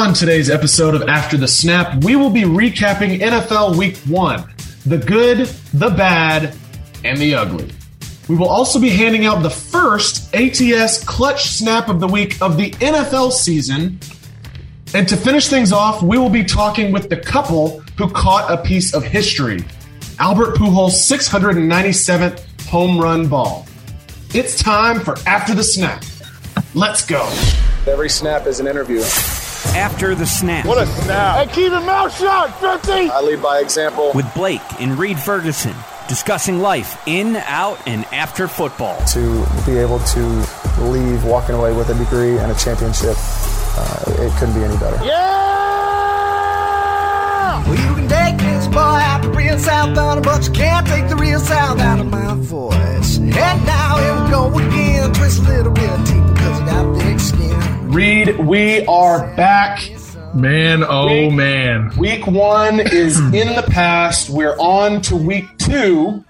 On today's episode of After the Snap, we will be recapping NFL Week 1 the good, the bad, and the ugly. We will also be handing out the first ATS clutch snap of the week of the NFL season. And to finish things off, we will be talking with the couple who caught a piece of history Albert Pujols' 697th home run ball. It's time for After the Snap. Let's go. Every snap is an interview. After the snap. What a snap. Hey, keep your mouth shut, 50. I lead by example. With Blake and Reed Ferguson discussing life in, out, and after football. To be able to leave walking away with a degree and a championship, uh, it couldn't be any better. Yeah! Well, you can take this boy out the real south on but you can't take the real south out of my voice. And now here we go again, twist a little bit deeper because I got thick skin. Reed, we are back. Man, oh Week- man. Week one is in the past. We're on to week two.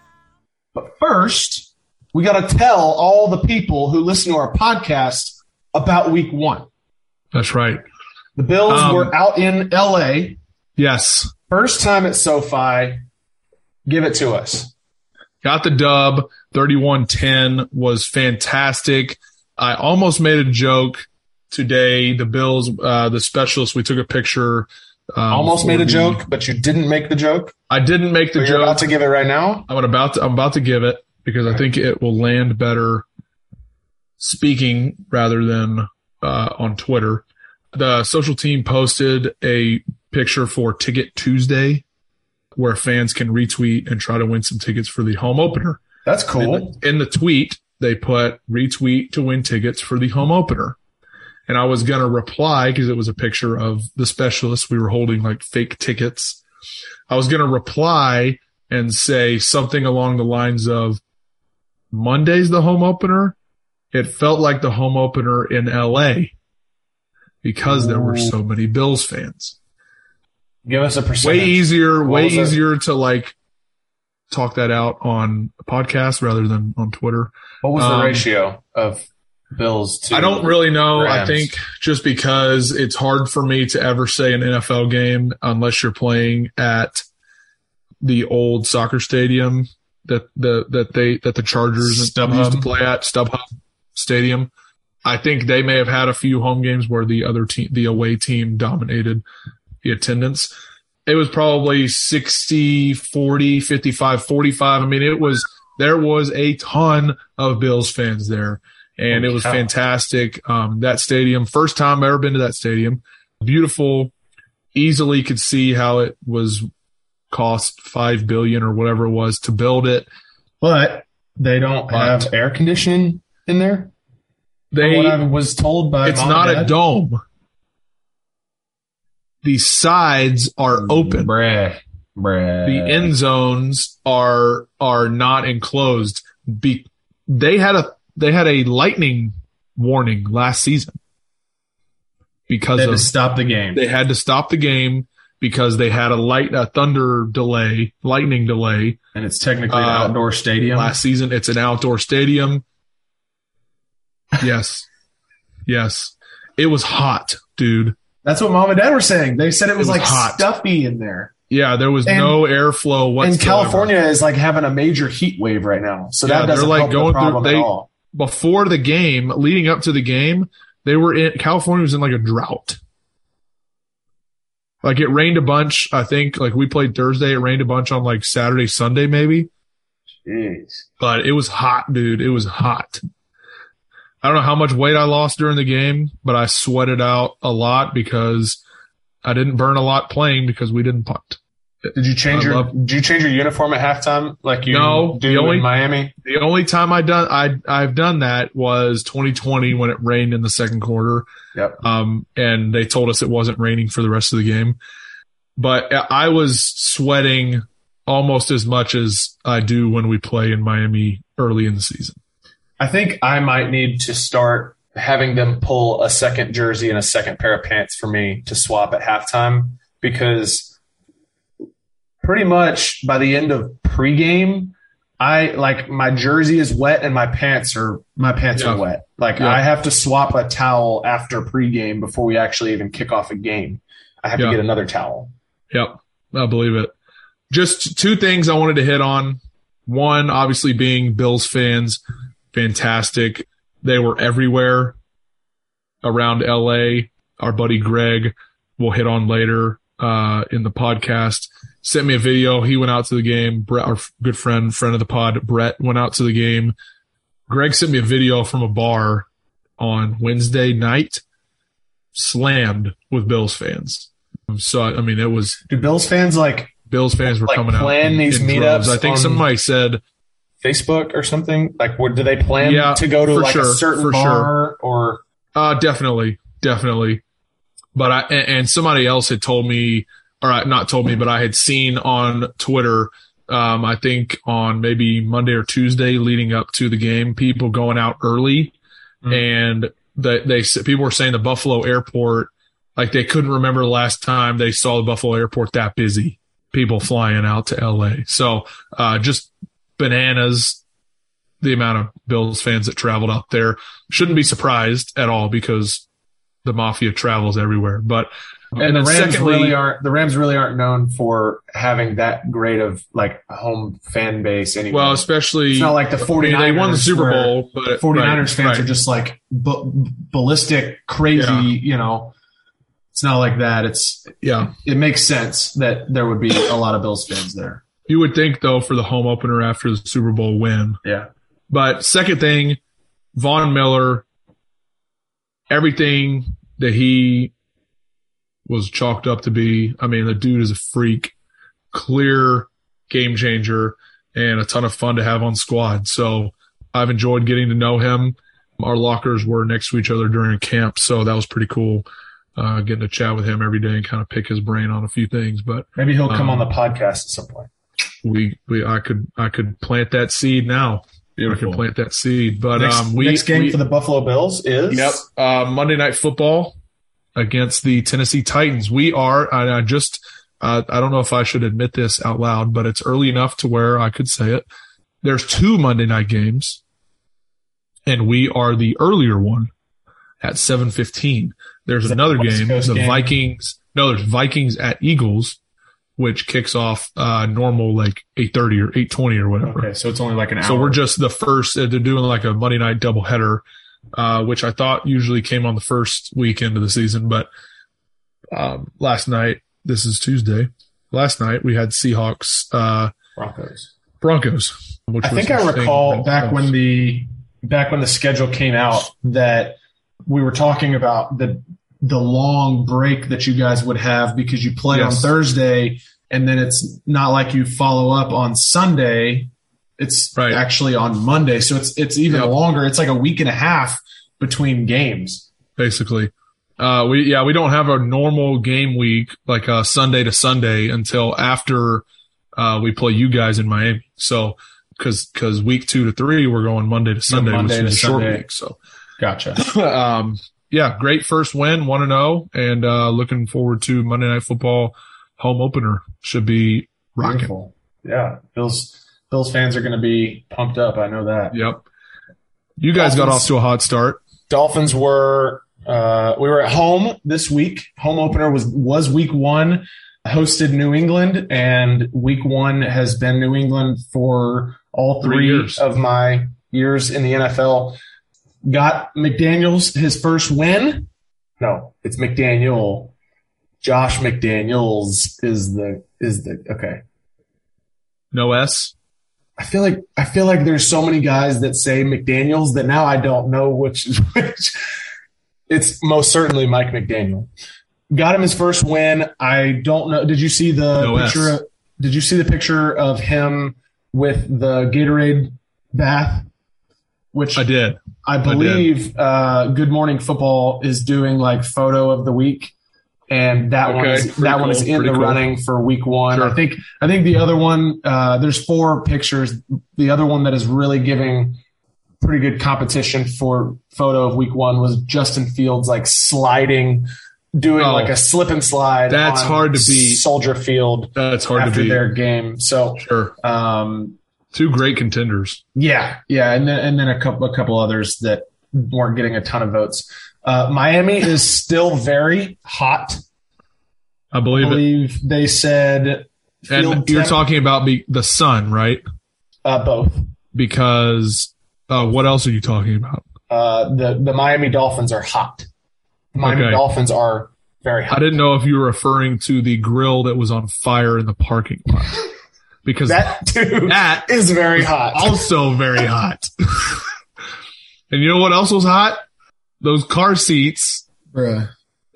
But first, we got to tell all the people who listen to our podcast about week one. That's right. The Bills Um, were out in LA. Yes. First time at SoFi. Give it to us. Got the dub. 31-10 was fantastic. I almost made a joke today. The Bills, uh, the specialist, we took a picture. Um, Almost made a the- joke, but you didn't make the joke. I didn't make the you're joke. about to give it right now. I'm about to I'm about to give it because I think it will land better speaking rather than uh, on Twitter. The social team posted a picture for Ticket Tuesday where fans can retweet and try to win some tickets for the home opener. That's In cool. the, in the tweet, they put retweet to win tickets for the home opener. And I was going to reply because it was a picture of the specialist. We were holding like fake tickets. I was going to reply and say something along the lines of Monday's the home opener. It felt like the home opener in LA because there were so many Bills fans. Give us a Way easier, What way it? easier to like talk that out on a podcast rather than on Twitter. What was the um, ratio of Bills to? I don't really know. I think just because it's hard for me to ever say an NFL game unless you're playing at the old soccer stadium that the that they that the Chargers StubHub. used to play at StubHub Stadium. I think they may have had a few home games where the other team, the away team dominated the attendance. It was probably 60, 40, 55, 45. I mean, it was, there was a ton of Bills fans there and it was cow. fantastic. Um, that stadium, first time I've ever been to that stadium, beautiful, easily could see how it was cost five billion or whatever it was to build it. But they don't But- have air conditioning in there. They, what I was told by it's not a dome. The sides are open. Bruh, bruh. The end zones are are not enclosed. Be, they had a they had a lightning warning last season because They had of to stop the game. they had to stop the game because they had a light a thunder delay, lightning delay and it's technically an Uh, outdoor stadium. last season. It's an outdoor stadium. Yes. yes. It was hot, dude. That's what mom and dad were saying. They said it was, was like hot. stuffy in there. Yeah, there was And- no airflow whatsoever. And California is like having a major heat wave right now, so Yeah, that they're, doesn't like, help going the through- problem they- at all. Before the game, leading up to the game, they were in California was in like a drought. Like it rained a bunch. I think like we played Thursday. It rained a bunch on like Saturday, Sunday, maybe. Jeez. But it was hot, dude. It was hot. I don't know how much weight I lost during the game, but I sweated out a lot because I didn't burn a lot playing because we didn't punt. Did you change I your love- Did you change your uniform at halftime like you No, do the only- in Miami? The only time I done I I've done that was 2020 when it rained in the second quarter. Yep. Um, and they told us it wasn't raining for the rest of the game. But I was sweating almost as much as I do when we play in Miami early in the season. I think I might need to start having them pull a second jersey and a second pair of pants for me to swap at halftime because pretty much by the end of pregame, I like my jersey is wet and my pants are my pants Yeah. are wet. Like Yeah. I have to swap a towel after pregame before we actually even kick off a game. I have Yeah. to get another towel. Yep, I believe it. Just two things I wanted to hit on. One, obviously, being Bills fans, fantastic. They were everywhere around LA. Our buddy Greg, we'll hit on later uh, in the podcast, sent me a video. He went out to the game. Brett, our good friend, friend of the pod, Brett, went out to the game. Greg sent me a video from a bar on Wednesday night, slammed with Bills fans. So I mean, it was Do Bills fans like Bills fans were Like, coming out. plan these meetups. I think somebody said, Facebook or something? Like, what do they plan Yeah, to go to like sure, a certain bar or? uh, definitely, definitely. But I, and somebody else had told me, or not told me, but I had seen on Twitter, um, I think on maybe Monday or Tuesday leading up to the game, people going out early Mm. and they, they, people were saying the Buffalo airport, like they couldn't remember the last time they saw the Buffalo airport that busy. People flying out to LA. So, uh, just bananas the amount of Bills fans that traveled out there. Shouldn't be surprised at all because the mafia travels everywhere. But And, the Rams secondly- really aren't. The Rams really aren't known for having that great of like home fan base. Anyway, well, especially it's not like the I 49ers. mean, they won the Super Bowl, but 49ers right, fans right. are just like bu- ballistic, crazy. Yeah. You know, it's not like that. It's yeah. it makes sense that there would be a lot of Bills fans there. You would think though for the home opener after the Super Bowl win. Yeah, But second thing, Von Miller, everything that he was chalked up to be. I mean, the dude is a freak, clear game changer, and a ton of fun to have on squad. So I've enjoyed getting to know him. Our lockers were next to each other during camp, so that was pretty cool. Uh, getting to chat with him every day and kind of pick his brain on a few things, but maybe he'll come Um, on the podcast at some point. we, we, I could, I could plant that seed now. I could plant that seed, but Next, um, we next game we- for the Buffalo Bills is Yep. Uh, Monday Night Football against the Tennessee Titans. We are, and I just, uh, I don't know if I should admit this out loud, but it's early enough to where I could say it. There's two Monday night games, and we are the earlier one at 7:15. There's another the game, Coast the game? Vikings. No, there's Vikings at Eagles, which kicks off uh, normal like 8:30 or 8:20 or whatever. Okay, so it's only like an hour. So we're just the first. uh, They're doing like a Monday night doubleheader, uh, which I thought usually came on the first weekend of the season, but um, last night, this is Tuesday. Last night we had Seahawks uh, Broncos. Broncos. Which I think I recall back when the back when the schedule came out that we were talking about the the long break that you guys would have because you play Yes. on Thursday and then it's not like you follow up on Sunday. It's Right. actually on Monday, so it's it's even Yep. longer. It's like a week and a half between games. basically. Uh, we yeah we don't have a normal game week like uh, Sunday to Sunday until after uh, we play you guys in Miami. So because because week two to three we're going Monday to Sunday, Monday which is a short Sunday. week. So Gotcha. um, yeah, great first win, one and zero, and uh, looking forward to Monday Night Football home opener. Should be rocking. Beautiful. Yeah, Bills Bills fans are going to be pumped up. I know that. Yep. You guys got off to a hot start. Dolphins were uh, we were at home this week. Home opener was was week one. Hosted New England, and week one has been New England for all Three three, years. of my years in the NFL. Got McDaniel's his first win. No, it's McDaniel. Josh McDaniels is the is the okay. No S. I feel like I feel like there's so many guys that say McDaniel's that now I don't know which is which. It's most certainly Mike McDaniel. Got him his first win. I don't know. Did you see the No picture? Of, did you see the picture of him with the Gatorade bath? Which I did. I believe uh, Good Morning Football is doing like photo of the week, and that one is that one is in the cool. running for week one. Sure. I think I think the other one uh, there's four pictures. The other one that is really giving pretty good competition for photo of week one was Justin Fields like sliding, doing Oh, like a slip and slide. that's on hard to beat. Soldier Field That's hard after to beat. their game. So Sure. um, Two great contenders. Yeah, yeah, and then and then a couple a couple others that weren't getting a ton of votes. Uh, Miami is still very hot. I I believe it. they said And you're temp- talking about be, the sun, right? uh, both. Because uh, what else are you talking about? Uh, the the Miami Dolphins are hot. Miami Okay. Dolphins are very hot. I didn't know if you were referring to the grill that was on fire in the parking lot. Because That dude that is very hot. also very hot. and you know what else was hot? Those car seats Bruh.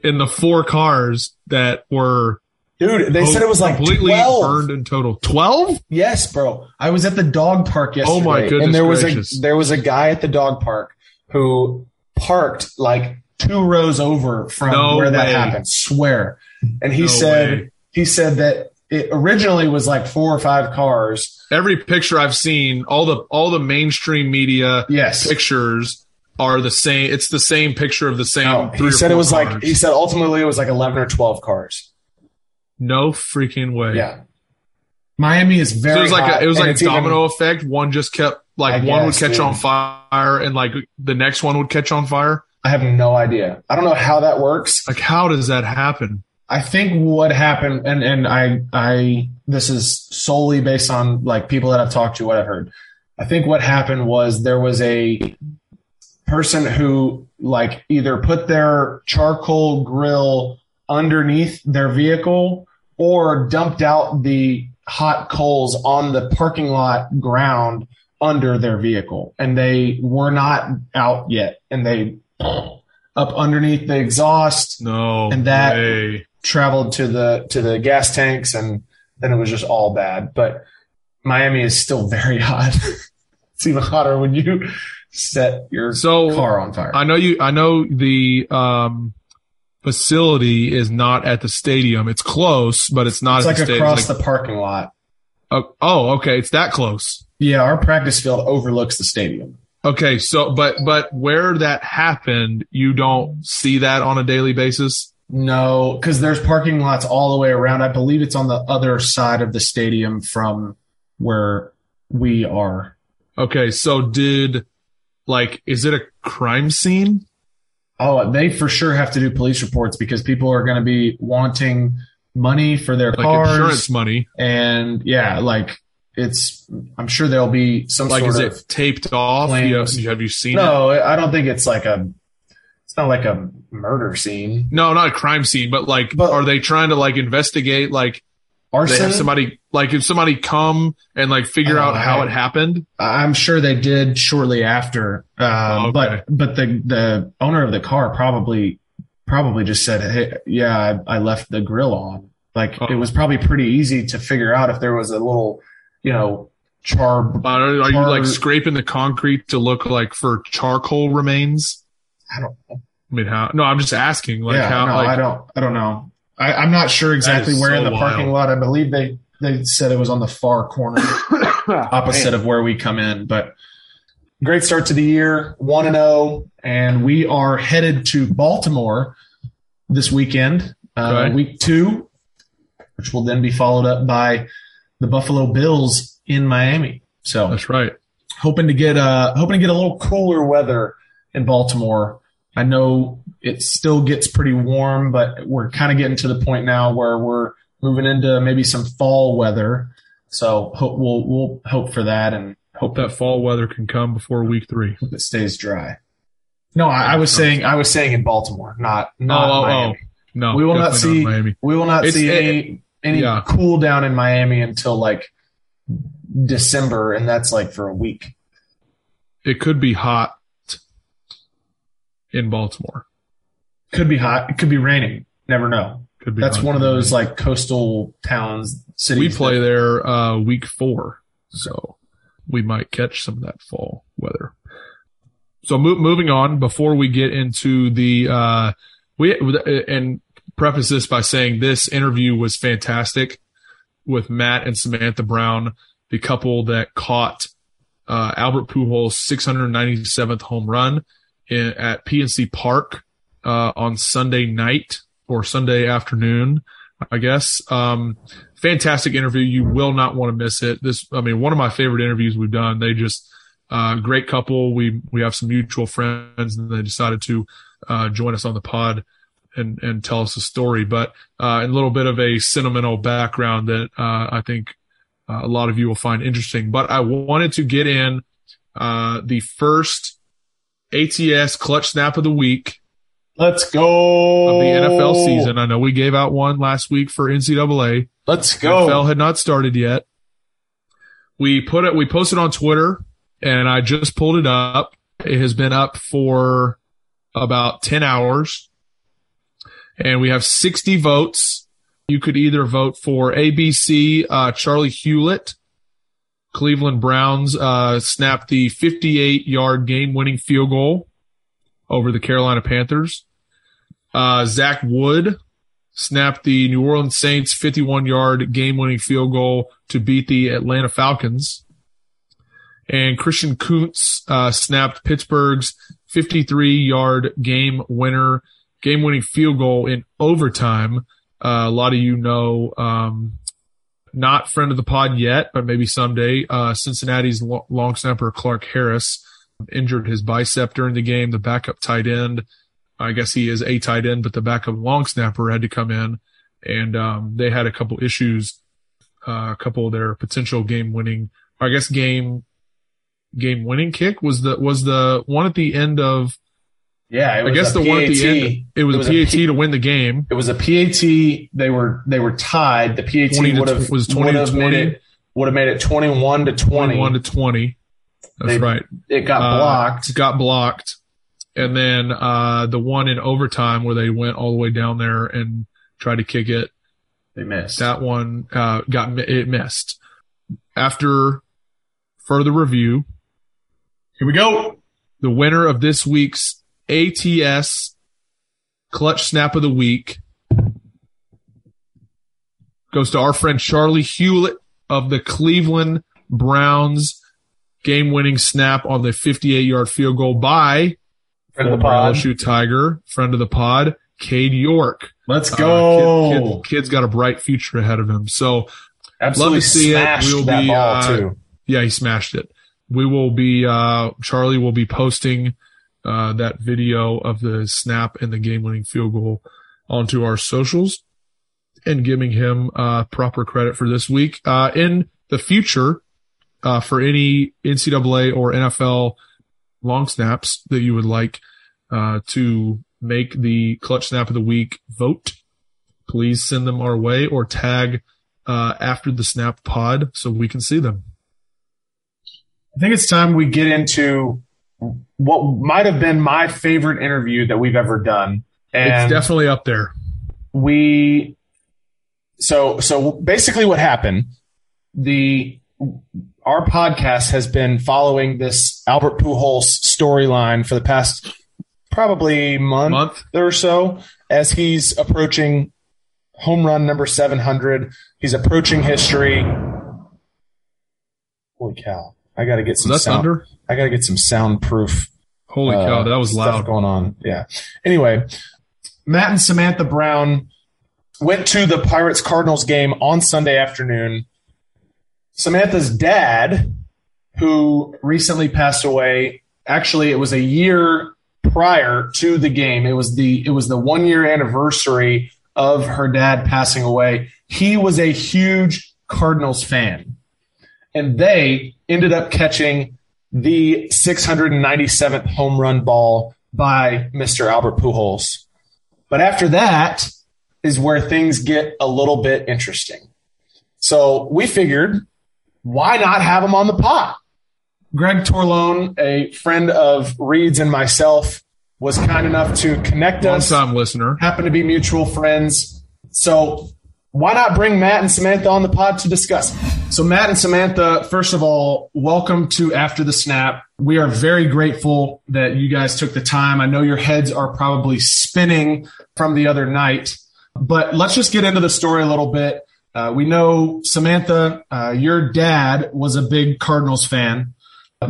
in the four cars that were Dude, they said it was like completely 12. burned in total. Twelve? Yes, bro. I was at the dog park yesterday. Oh my goodness And there was gracious. a there was a guy at the dog park who parked like two rows over from No where that happened. Swear. And he No said way. he said that it originally was like four or five cars. Every picture I've seen, all the all the mainstream media Yes. pictures are the same. It's the same picture of the same. No, three he or said it four was like he said ultimately it was like eleven or twelve cars. no freaking way. Yeah. Miami is very So it was like hot, a, it was and like it's even- domino effect. One just kept like I one would catch dude. on fire, and like the next one would catch on fire. I have no idea. I don't know how that works. Like how does that happen? I think what happened, and and I I this is solely based on like people that I've talked to, what I've heard. I think what happened was there was a person who like either put their charcoal grill underneath their vehicle or dumped out the hot coals on the parking lot ground under their vehicle, and they were not out yet, and they up underneath the exhaust. No And that- way. traveled to the to the gas tanks and then it was just all bad. But miami is still very hot. It's even hotter when you set your So car on fire I know you. I know the um, facility is not at the stadium. It's close, but it's not it's at like the stadium. across It's like- the parking lot oh, oh, okay. It's that close. yeah our practice field overlooks the stadium Okay, so but but where that happened, you don't see that on a daily basis. no because there's parking lots all the way around i believe it's on the other side of the stadium from where we are Okay, so did like is it a crime scene? oh they for sure have to do police reports because people are going to be wanting money for their Like cars insurance money? and yeah, like it's. I'm sure there'll be some Like is it taped off? claims. Yeah, have you seen it? no, I don't think it's like a. It's not like a murder scene. No, not a crime scene, but like, But- are they trying to like investigate? Like, they Arson. have somebody like if somebody come and like figure Oh, out how I- it happened. I'm sure they did shortly after. Um, Oh, okay. But but the the owner of the car probably probably just said, "Hey, yeah, I, I left the grill on." Like Oh. it was probably pretty easy to figure out if there was a little, you know, char. Uh, Are, are you like scraping the concrete to look like for charcoal remains? I don't. I mean, how? No, I'm just asking. Like yeah, how? no, like, I don't. I don't know. I, I'm not sure exactly where so in the parking wild. lot. I believe they they said it was on the far corner, opposite of where we come in. But great start to the year, one and zero, and we are headed to Baltimore this weekend, uh, week two, which will then be followed up by the Buffalo Bills in Miami. So That's right. hoping to get uh hoping to get a little cooler weather in Baltimore. I know it still gets pretty warm, but we're kind of getting to the point now where we're moving into maybe some fall weather. So hope we'll we'll hope for that and hope That fall weather can come before week three. it stays dry. No, I, I was saying I was saying in Baltimore, not oh, not oh, oh, Miami. oh. No, we will not see Miami. we will not It's- see it- any any yeah. cool down in Miami until like December, and that's like for a week. It could be hot in Baltimore. Could be hot. It could be raining. Never know. Could be. That's one of those like coastal towns, cities. We play that- there uh, week four, so we might catch some of that fall weather. So mo- moving on, before we get into the uh, we and preface this by saying this interview was fantastic with Matt and Samantha Brown, the couple that caught uh, Albert Pujols' 697th home run in, at PNC Park uh, on Sunday night or Sunday afternoon. I guess. Um, fantastic interview. You will not want to miss it. This, I mean, one of my favorite interviews we've done. They just, uh, great couple. We, we have some mutual friends and they decided to, uh, join us on the pod and, and tell us a story, but, uh, a little bit of a sentimental background that, uh, I think, uh, a lot of you will find interesting, but I wanted to get in, uh, the first ATS clutch snap of the week Let's go. of the NFL season. I know we gave out one last week for NCAA. Let's go. NFL had not started yet. We put it, we posted on Twitter and I just pulled it up. It has been up for about 10 hours and we have 60 votes. You could either vote for ABC, uh, Charley Hughlett, Cleveland Browns, uh, snapped the 58 yard game winning field goal over the Carolina Panthers. Uh, Zach Wood snapped the New Orleans Saints 51 yard game winning field goal to beat the Atlanta Falcons. And Christian Kuntz, uh, snapped Pittsburgh's 53 yard game winner, game winning field goal in overtime. Uh, a lot of you know, um, not friend of the pod yet, but maybe someday, uh, Cincinnati's lo- long snapper Clark Harris injured his bicep during the game. The backup tight end, I guess he is a tight end, but the backup long snapper had to come in and, um, they had a couple issues, uh, a couple of their potential game winning, I guess game, game winning kick was the, was the one at the end of, Yeah, it I guess a the one at the end, it was, It was a a PAT P- to win the game. It was a PAT. They were they were tied. The 20 PAT would have was 20 to made 20. it would have made it twenty one to twenty. 21 to 20. That's They- right. it got Uh, blocked. got blocked. And then, uh, the one in overtime where they went all the way down there and tried to kick it. They missed. That one, uh, got, it missed. After further review, Here we go. the winner of this week's ATS clutch snap of the week goes to our friend Charley Hughlett of the Cleveland Browns game winning snap on the 58 yard field goal by Friend of the pod. LSU Tiger, friend of the pod, Cade York. Let's Uh, go. kid, kid, kid's got a bright future ahead of him. So Absolutely love to see it. smashed We'll that be, ball uh, too. yeah, he smashed it. We will be, uh, Charlie will be posting, uh, that video of the snap and the game winning field goal onto our socials and giving him, uh, proper credit for this week. Uh, in the future, uh, for any NCAA or NFL long snaps that you would like, uh, to make the clutch snap of the week vote, please send them our way or tag, uh, after the snap pod so we can see them. I think it's time we get into what might have been my favorite interview that we've ever done. And it's definitely up there. we so so basically what happened the our podcast has been following this Albert Pujols storyline for the past probably month, Month. or so as he's approaching home run number 700 he's approaching history holy cow i gotta get some that sound i gotta get some soundproof Holy uh, cow, that was loud. going on. Yeah. Anyway, Matt and Samantha Brown went to the Pirates Cardinals game on Sunday afternoon. Samantha's dad, who recently passed away, actually it was a year prior to the game. It was the it was the one year anniversary of her dad passing away. He was a huge Cardinals fan. And they ended up catching the 697th home run ball by Mr. Albert Pujols. But after that is where things get a little bit interesting. So we figured, why not have him on the pot? Greg Torlone, a friend of Reed's and myself, was kind enough to connect Long us. time listener. Happen to be mutual friends. So why not bring Matt and Samantha on the pod to discuss? So Matt and Samantha, first of all, welcome to After the Snap. We are very grateful that you guys took the time. I know your heads are probably spinning from the other night, but let's just get into the story a little bit. Uh, we know Samantha, uh, your dad was a big Cardinals fan.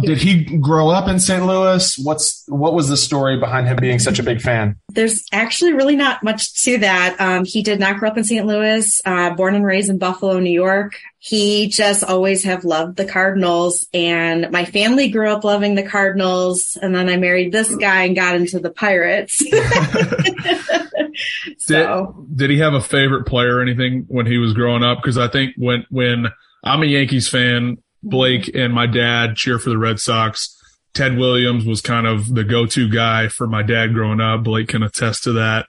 Did he grow up in St. Louis? What's what was the story behind him being such a big fan? There's actually really not much to that. Um, he did not grow up in St. Louis, uh, born and raised in Buffalo, New York. He just always have loved the Cardinals and my family grew up loving the Cardinals. And then I married this guy and got into the Pirates. so Did, did he have a favorite player or anything when he was growing up? Because I think when when I'm a Yankees fan, Blake mm-hmm. and my dad cheer for the Red Sox. Ted Williams was kind of the go-to guy for my dad growing up. Blake can attest to that.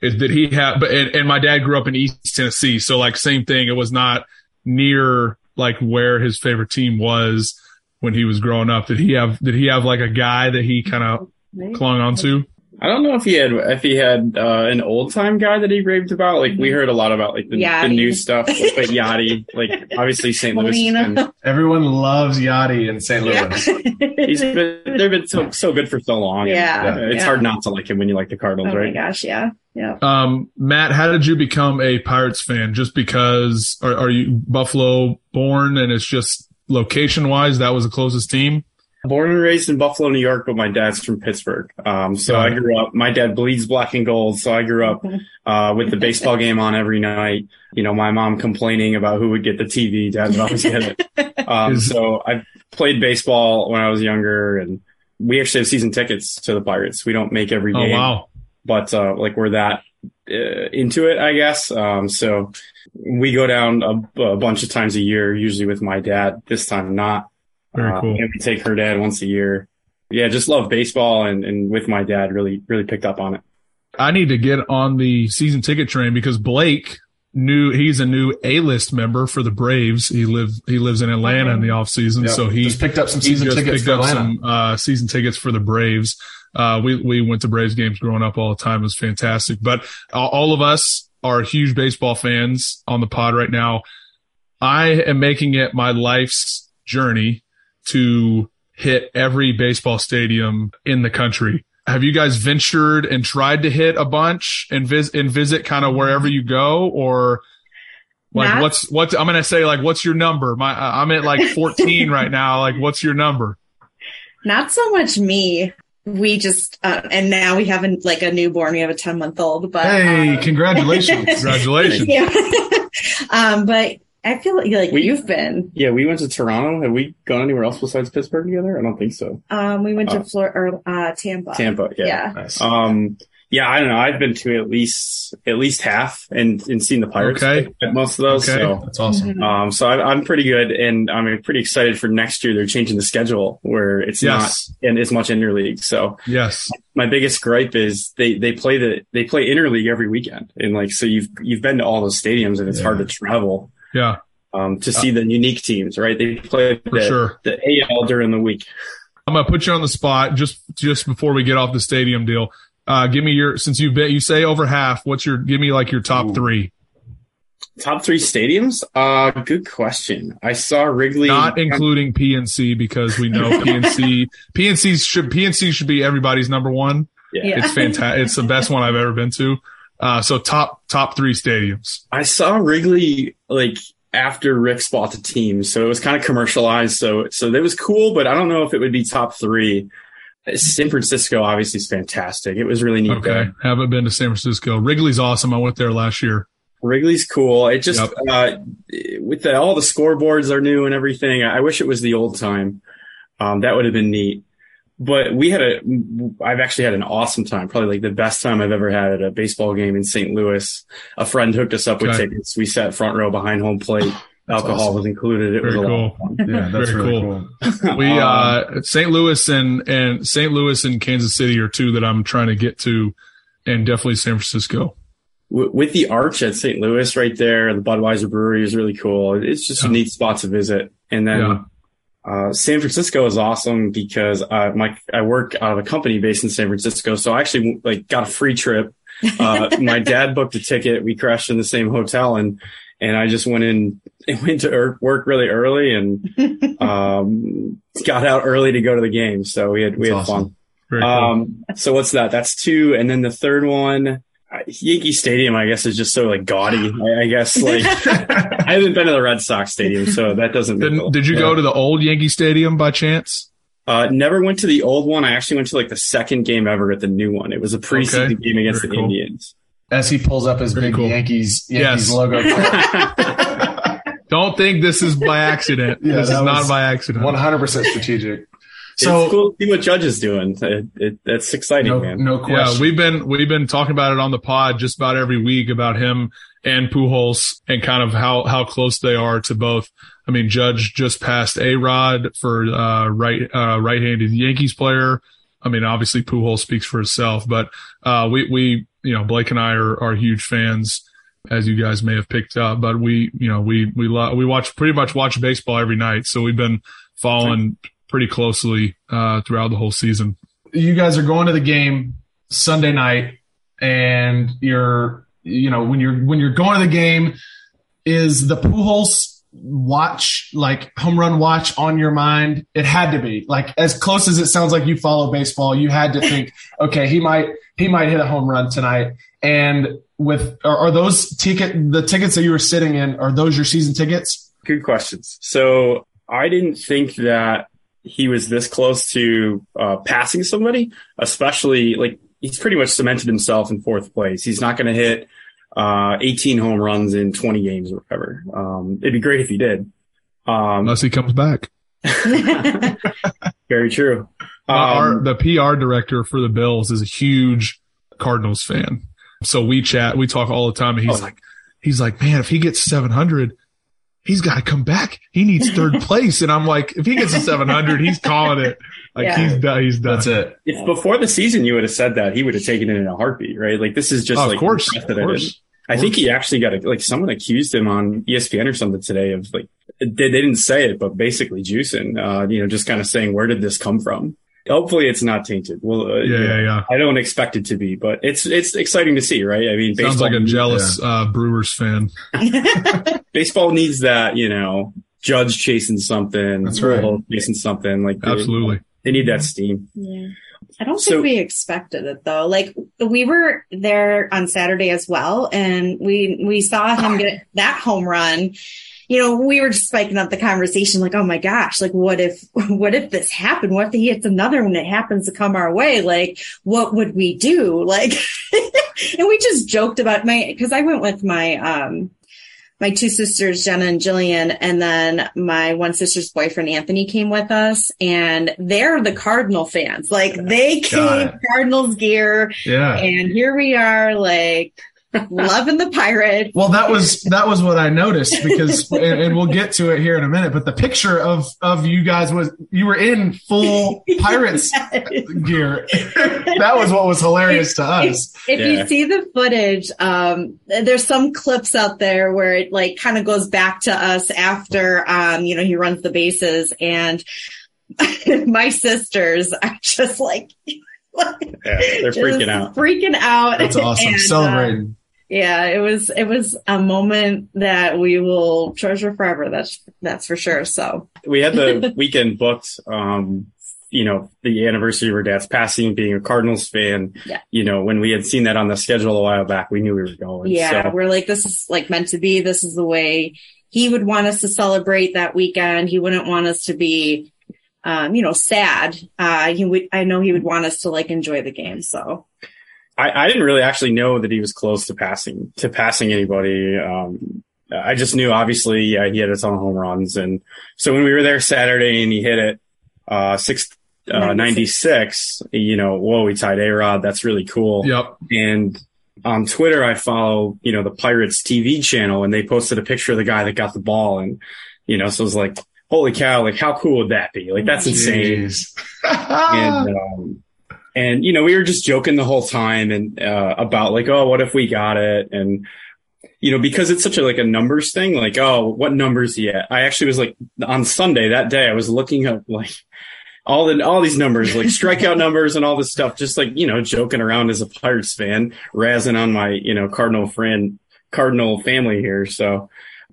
Is did he have? But and, and my dad grew up in East Tennessee, so like same thing. It was not near like where his favorite team was when he was growing up. Did he have? Did he have like a guy that he kind of clung onto? I don't know if he had if he had uh, an old time guy that he raved about. Like we heard a lot about like the, the new stuff, but Yadi, like obviously St. Louis. has been- Everyone loves Yadi in St. Louis. He's been they've been so so good for so long. and, Yeah, uh, it's yeah. hard not to like him when you like the Cardinals, Oh my right? gosh, yeah. Yeah. Um, Matt, how did you become a Pirates fan? Just because are, are you Buffalo born and it's just location wise that was the closest team? Born and raised in Buffalo, New York, but my dad's from Pittsburgh. Um, so I grew up. My dad bleeds black and gold, so I grew up uh, with the baseball game on every night. You know, my mom complaining about who would get the TV. Dad would always get it. Um, so I played baseball when I was younger, and we actually have season tickets to the Pirates. We don't make every Oh game, wow. but uh, like we're that uh, into it, I guess. Um, so we go down a, a bunch of times a year, usually with my dad. This time not. Very Uh, cool. and we take her dad once a year. Yeah, just love baseball and, and with my dad really, really picked up on it. I need to get on the season ticket train because Blake knew he's a new A-list member for the Braves. He lives he lives in Atlanta in the off season, Yep. so he Just picked up some season just tickets picked for up Atlanta. some uh, season tickets for the Braves. Uh, we we went to Braves games growing up all the time. It was fantastic. But all, all of us are huge baseball fans on the pod right now. I am making it my life's journey to hit every baseball stadium in the country. Have you guys ventured and tried to hit a bunch and visit and visit kind of wherever you go or like Not- what's what's I'm gonna say like what's your number? My I'm at like 14 right now. Like what's your number? Not so much me. We just, uh, and now we have a, like a newborn. We have a 10 month old, but, Hey, um, congratulations. Congratulations. yeah. um, but I feel like, like We- you've been, Yeah, we went to Toronto. Have we gone anywhere else besides Pittsburgh together? I don't think so. um, we went to Uh, Florida, or, uh, Tampa. Tampa, yeah. Yeah. Nice. Um, yeah, I don't know. I've been to at least at least half and and seen the Pirates Okay. at most of those. Okay. So That's awesome. Um, so I, I'm pretty good, and I'm pretty excited for next year. They're changing the schedule where it's Yes. not in as much interleague. So Yes. my biggest gripe is they they play the they play interleague every weekend, and like so you've you've been to all those stadiums, and it's hard to travel Yeah, um, to see the unique teams, right? They play for the, sure. the AL during the week. I'm gonna put you on the spot just just before we get off the stadium deal. Uh, give me your since you've been you say over half. What's your give me like your top Ooh. three? Top three stadiums? Uh, good question. I saw Wrigley. Not including PNC because we know PNC PNC should PNC should be everybody's number one. Yeah. It's fantastic. It's the best one I've ever been to. Uh, so top top three stadiums. I saw Wrigley like after Ricketts bought the team, so it was kind of commercialized. So so that was cool, but I don't know if it would be top three. San Francisco obviously is fantastic. It was really neat. Okay, there. haven't been to San Francisco. Wrigley's awesome. I went there last year. Wrigley's cool. It just Yep. uh, with the, all the scoreboards are new and everything. I wish it was the old time. Um, that would have been neat. But we had a, I've actually had an awesome time, probably like the best time I've ever had at a baseball game in St. Louis. A friend hooked us up with Okay. tickets. We sat front row behind home plate. Alcohol awesome. was included. It was Very a lot cool. Yeah, that's Very really cool. cool. We Um, uh St. Louis and and St. Louis and Kansas City are two that I'm trying to get to, and definitely San Francisco. with the arch at St. Louis right there, the Budweiser Brewery is really cool. It's just a neat spot to visit. And then Yeah. Uh, San Francisco is awesome because uh, my I work out of a company based in San Francisco, so I actually like got a free trip. Uh, my dad booked a ticket. We crashed in the same hotel, and and I just went in went to er- work really early and um, got out early to go to the game. So we had we had awesome. fun. Cool. Um, so what's that? That's two, and then the third one, Yankee Stadium. I guess is just so like gaudy. I, I guess like I haven't been to the Red Sox Stadium, so that doesn't. Did, a- did you go to the old Yankee Stadium by chance? Uh, never went to the old one. I actually went to like the second game ever at the new one. It was a preseason Okay. game against Very the cool. Indians. As he pulls up his Pretty big cool. Yankees Yankees Yes. logo. Don't think this is by accident. Yeah, this is not was by accident. One hundred percent strategic. So So cool to see what Judge is doing. It, it, that's exciting, no, man. no Yeah, question. we've been we've been talking about it on the pod just about every week about him and Pujols and kind of how how close they are to both. I mean, Judge just passed A Rod for uh, right uh, right-handed Yankees player. I mean, obviously Pujols speaks for himself, but uh, we we you know Blake and I are are huge fans, as you guys may have picked up. But we you know we we lo- we watch pretty much watch baseball every night, so we've been following pretty closely uh, throughout the whole season. you guys are going to the game Sunday night, and you're you know when you're when you're going to the game, is the Pujols watch like home run watch on your mind? It had to be like as close as it sounds like you follow baseball. You had to think, okay, he might he might hit a home run tonight. And with are, are those ticket the tickets that you were sitting in? Are those your season tickets? Good questions. So I didn't think that he was this close to uh, passing somebody, especially like he's pretty much cemented himself in fourth place. He's not going to hit uh, 18 home runs in 20 games or whatever. Um, it'd be great if he did. Um, Unless he comes back. very true. Uh, our, Um, the PR director for the Bills is a huge Cardinals fan. So we chat, we talk all the time. And he's Oh. like, he's like, man, if he gets 700, he's got to come back. He needs third place. And I'm like, if he gets a 700, he's calling it. Like Yeah. he's done. He's done. That's it. if before the season you would have said that, he would have taken it in a heartbeat, right? Like this is just Oh, like of course, of course. I think he actually got a, like someone accused him on ESPN or something today of like they, they didn't say it, but basically juicing, uh, you know, just kind of saying where did this come from? Hopefully, it's not tainted. Well, uh, Yeah, yeah, yeah. I don't expect it to be, but it's it's exciting to see, right? I mean, Sounds like a jealous uh, Brewers fan. baseball needs that, you know, Judge chasing something, That's right. Pujols chasing something like they- Absolutely. They need that steam. Yeah. I don't So- think we expected it though. Like we were there on Saturday as well and we we saw him get that home run. You know, we were just spiking up the conversation like, "Oh my gosh, like what if what if this happened? What if he hits another one that happens to come our way? Like what would we do?" Like and we just joked about my cuz I went with my um my two sisters, Jenna and Jillian, and then my one sister's boyfriend, Anthony, came with us, and they're the Cardinal fans. Like they came Cardinals gear, Yeah. and here we are, like loving the pirate. Well, that was that was what I noticed because, and, and we'll get to it here in a minute. But the picture of of you guys was you were in full pirates gear. That was what was hilarious to us. If Yeah. you see the footage, um, there's some clips out there where it like kind of goes back to us after, um, you know, he runs the bases and my sisters are just like, Yeah, they're just freaking out. freaking out. That's awesome. And, uh, Celebrating. Yeah, it was, it was a moment that we will treasure forever. That's, that's for sure. So we had the weekend booked. Um, you know, the anniversary of her dad's passing, being a Cardinals fan. Yeah. You know, when we had seen that on the schedule a while back, we knew we were going. yeah, So, we're like, this is like meant to be. This is the way he would want us to celebrate that weekend. He wouldn't want us to be, um, you know, sad. Uh, he would, I know he would want us to like enjoy the game. So I, I didn't really actually know that he was close to passing to passing anybody. Um, I just knew obviously yeah, he had a ton of home runs, and so when we were there Saturday and he hit it uh, six uh, 96, you know, whoa, we tied A Rod. That's really cool. Yep. And on Twitter, I follow, you know, the Pirates TV channel and they posted a picture of the guy that got the ball. And, you know, so it was like, holy cow, like how cool would that be? Like that's insane. And, um, and, you know, we were just joking the whole time and, uh, about like, oh, what if we got it? And, you know, because it's such a like a numbers thing, like, oh, what numbers he at? I actually was like on Sunday that day, I was looking up like all the all these numbers, like strikeout numbers and all this stuff, just like, you know, joking around as a Pirates fan, razzing on my, you know, Cardinal friend, Cardinal family here. So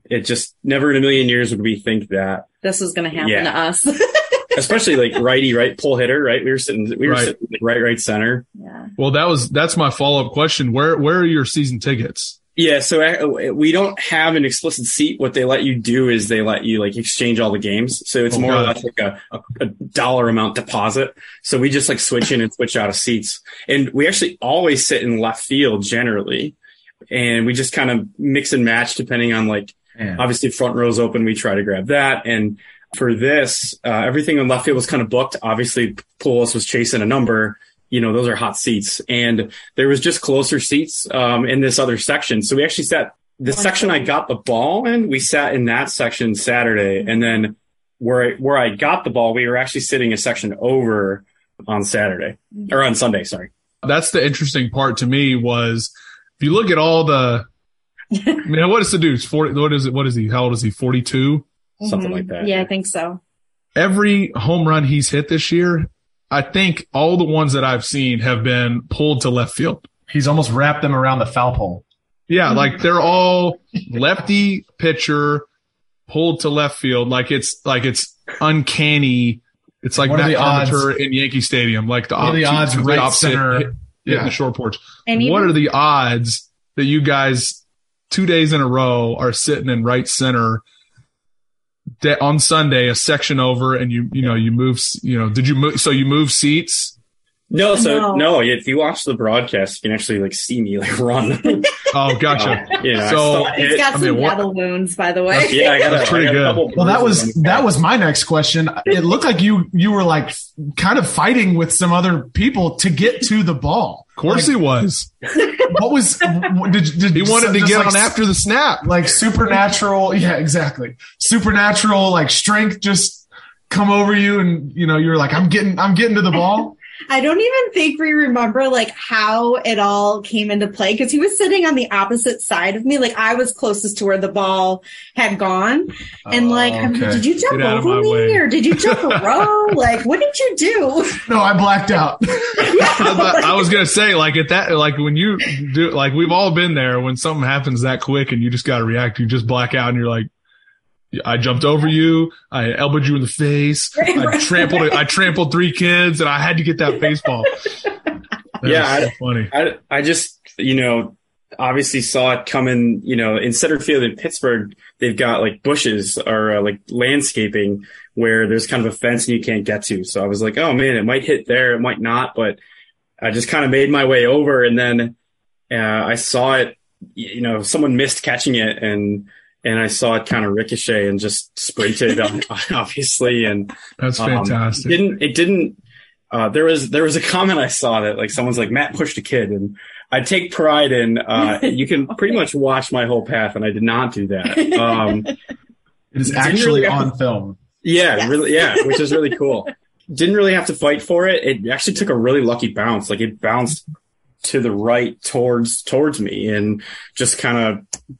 it just never in a million years would we think that, this was going to happen Yeah. to us. especially like righty, right pull hitter, right? We were sitting, we were Right. sitting right, right center. yeah. Well, that was that's my follow up question. Where where are your season tickets? Yeah, so uh, we don't have an explicit seat. What they let you do is they let you like exchange all the games. So it's Oh, more or less like a, a, a dollar amount deposit. So we just like switch in and switch out of seats. And we actually always sit in left field generally. And we just kind of mix and match depending on like, Man. obviously front row's open. We try to grab that. And for this, uh, everything in left field was kind of booked. Obviously Pujols was chasing a number. You know, those are hot seats. And there was just closer seats, um, in this other section. So we actually sat the section I got the ball in, we sat in that section Saturday. And then where I, where I got the ball, we were actually sitting a section over on Saturday or on Sunday. Sorry. That's the interesting part to me was if you look at all the, I mean, what is the dude? Forty. What is it? What is he? How old is he? Forty-two. Something mm-hmm. like that. Yeah, I think so. Every home run he's hit this year, I think all the ones that I've seen have been pulled to left field. He's almost wrapped them around the foul pole. Yeah, like they're all lefty pitcher pulled to left field. Like it's like it's uncanny. It's like What are Matt the odds? In Yankee Stadium, like the, What are the odds the right opposite center- hit, hitting Yeah. the short porch. And what even- are the odds that you guys two days in a row are sitting in right center that on Sunday a section over and you you know you move you know did you move so you move seats No, so No. no. if you watch the broadcast, you can actually like see me like run. oh gotcha Uh, you know, I So- still He's hit- got I some mean, what- battle wounds, by the way. yeah, I got, That's a, pretty I got good. couple Well, that was that was my next question. It looked like you you were like kind of fighting with some other people to get to the ball. of course he was What was did, did he wanted to get like, on after the snap like supernatural? Yeah, exactly. Supernatural like strength just come over you, and you know you're like I'm getting I'm getting to the ball. I don't even think we remember like how it all came into play because he was sitting on the opposite side of me. Like I was closest to where the ball had gone. And oh, like, I'm like, okay. did you jump Get out of over me way. or did you jump a row? like, what did you do? No, I blacked out. I, thought- I was gonna say like at that like when you do like we've all been there when something happens that quick and you just got to react you just black out and you're like I jumped over you I elbowed you in the face I Right. trampled I trampled three kids and I had to get that baseball That Yeah, was so funny I, I just, you know, obviously saw it coming, you know, in center field in Pittsburgh, they've got like bushes or uh, like landscaping where there's kind of a fence and you can't get to. So I was like, oh man, it might hit there, it might not, but I just kind of made my way over and then uh, I saw it, you know, someone missed catching it and, and I saw it kind of ricochet and just sprinted, um, obviously. And that's um, fantastic didn't it didn't uh, there was there was a comment I saw that like someone's like Matt pushed a kid and I take pride in uh, you can pretty much watch my whole path and I did not do that. Um, It is actually really- on film. yeah, Yes. really, yeah, which is really cool. Didn't really have to fight for it. It actually took a really lucky bounce. Like it bounced to the right towards towards me and just kind of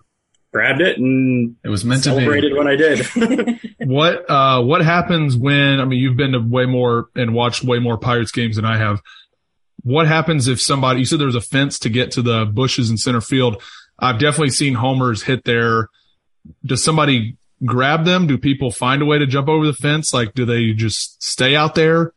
grabbed it and It was meant to celebrated be. when I did. what uh what happens when I mean you've been to way more and watched way more Pirates games than I have. What happens if somebody you said there was a fence to get to the bushes in center field? I've definitely seen homers hit there. Does somebody grab them? Do people find a way to jump over the fence? Like do they just stay out there?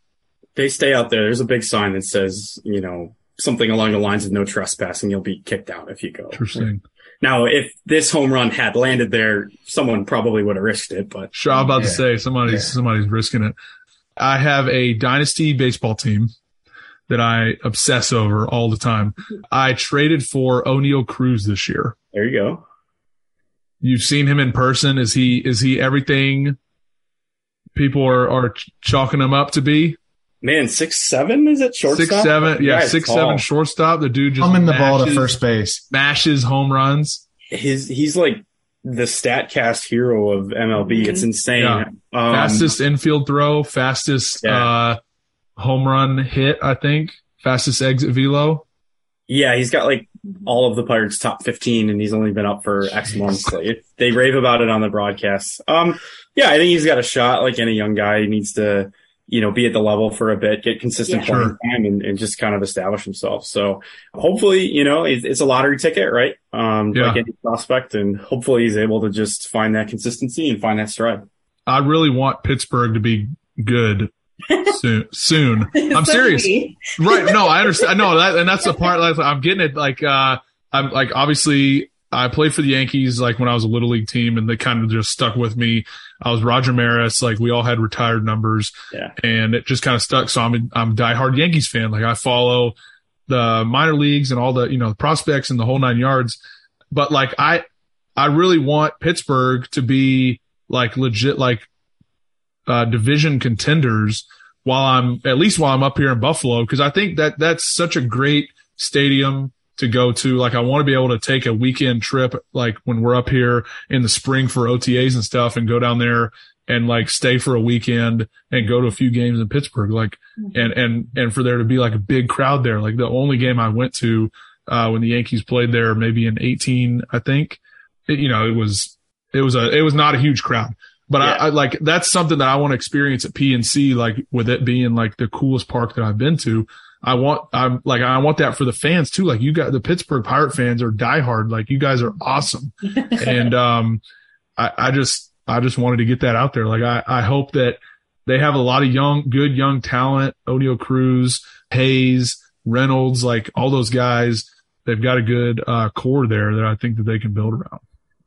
they stay out there. There's a big sign that says, you know, something along the lines of no trespassing. You'll be kicked out if you go. Interesting. Now, if this home run had landed there, someone probably would have risked it, but Sure, I'm about to say somebody's Yeah. somebody's risking it. I have a dynasty baseball team that I obsess over all the time. I traded for Oneil Cruz this year. there you go. You've seen him in person. Is he is he everything people are are chalking him up to be? Man, six seven is it shortstop? Six seven, yeah, Guy six tall. seven shortstop. The dude just I'm in the ball to first base. mashes home runs. His he's like the Statcast hero of MLB. It's insane. Yeah. Um, fastest infield throw, fastest Yeah. uh, home run hit. I think fastest exit velo. Yeah, he's got like all of the Pirates top 15 and he's only been up for X months. Like they rave about it on the broadcast. Um, yeah, I think he's got a shot like any young guy. He needs to, you know, be at the level for a bit, get consistent Yeah. playing Sure. time and, and just kind of establish himself. So hopefully, you know, it's, it's a lottery ticket, right? Um, Yeah. like any prospect and hopefully he's able to just find that consistency and find that stride. I really want Pittsburgh to be good soon. Soon. I'm So serious. right. No, I understand. No, that, and that's the part. Like, I'm getting it. Like, uh, I'm like, obviously, I played for the Yankees like when I was a little league team and they kind of just stuck with me. I was Roger Maris. Like we all had retired numbers Yeah. and it just kind of stuck. So I'm, a, I'm a diehard Yankees fan. Like I follow the minor leagues and all the, you know, prospects and the whole nine yards. But like I, I really want Pittsburgh to be like legit, like, uh, division contenders while I'm, at least while I'm up here in Buffalo. Cause I think that that's such a great stadium to go to. Like I want to be able to take a weekend trip, like when we're up here in the spring for OTAs and stuff and go down there and like stay for a weekend and go to a few games in Pittsburgh. Like, and, and, and for there to be like a big crowd there. Like the only game I went to, uh, when the Yankees played there, maybe in 18, I think, it, you know, it was, it was a, it was not a huge crowd. But I, I like that's something that I want to experience at PNC, like with it being like the coolest park that I've been to. I want, I'm like, I want that for the fans too. Like you got the Pittsburgh Pirate fans are diehard. Like you guys are awesome. and, um, I, I just, I just wanted to get that out there. Like I, I hope that they have a lot of young, good young talent. Oneil Cruz, Hayes, Reynolds, like all those guys. They've got a good, uh, core there that I think that they can build around.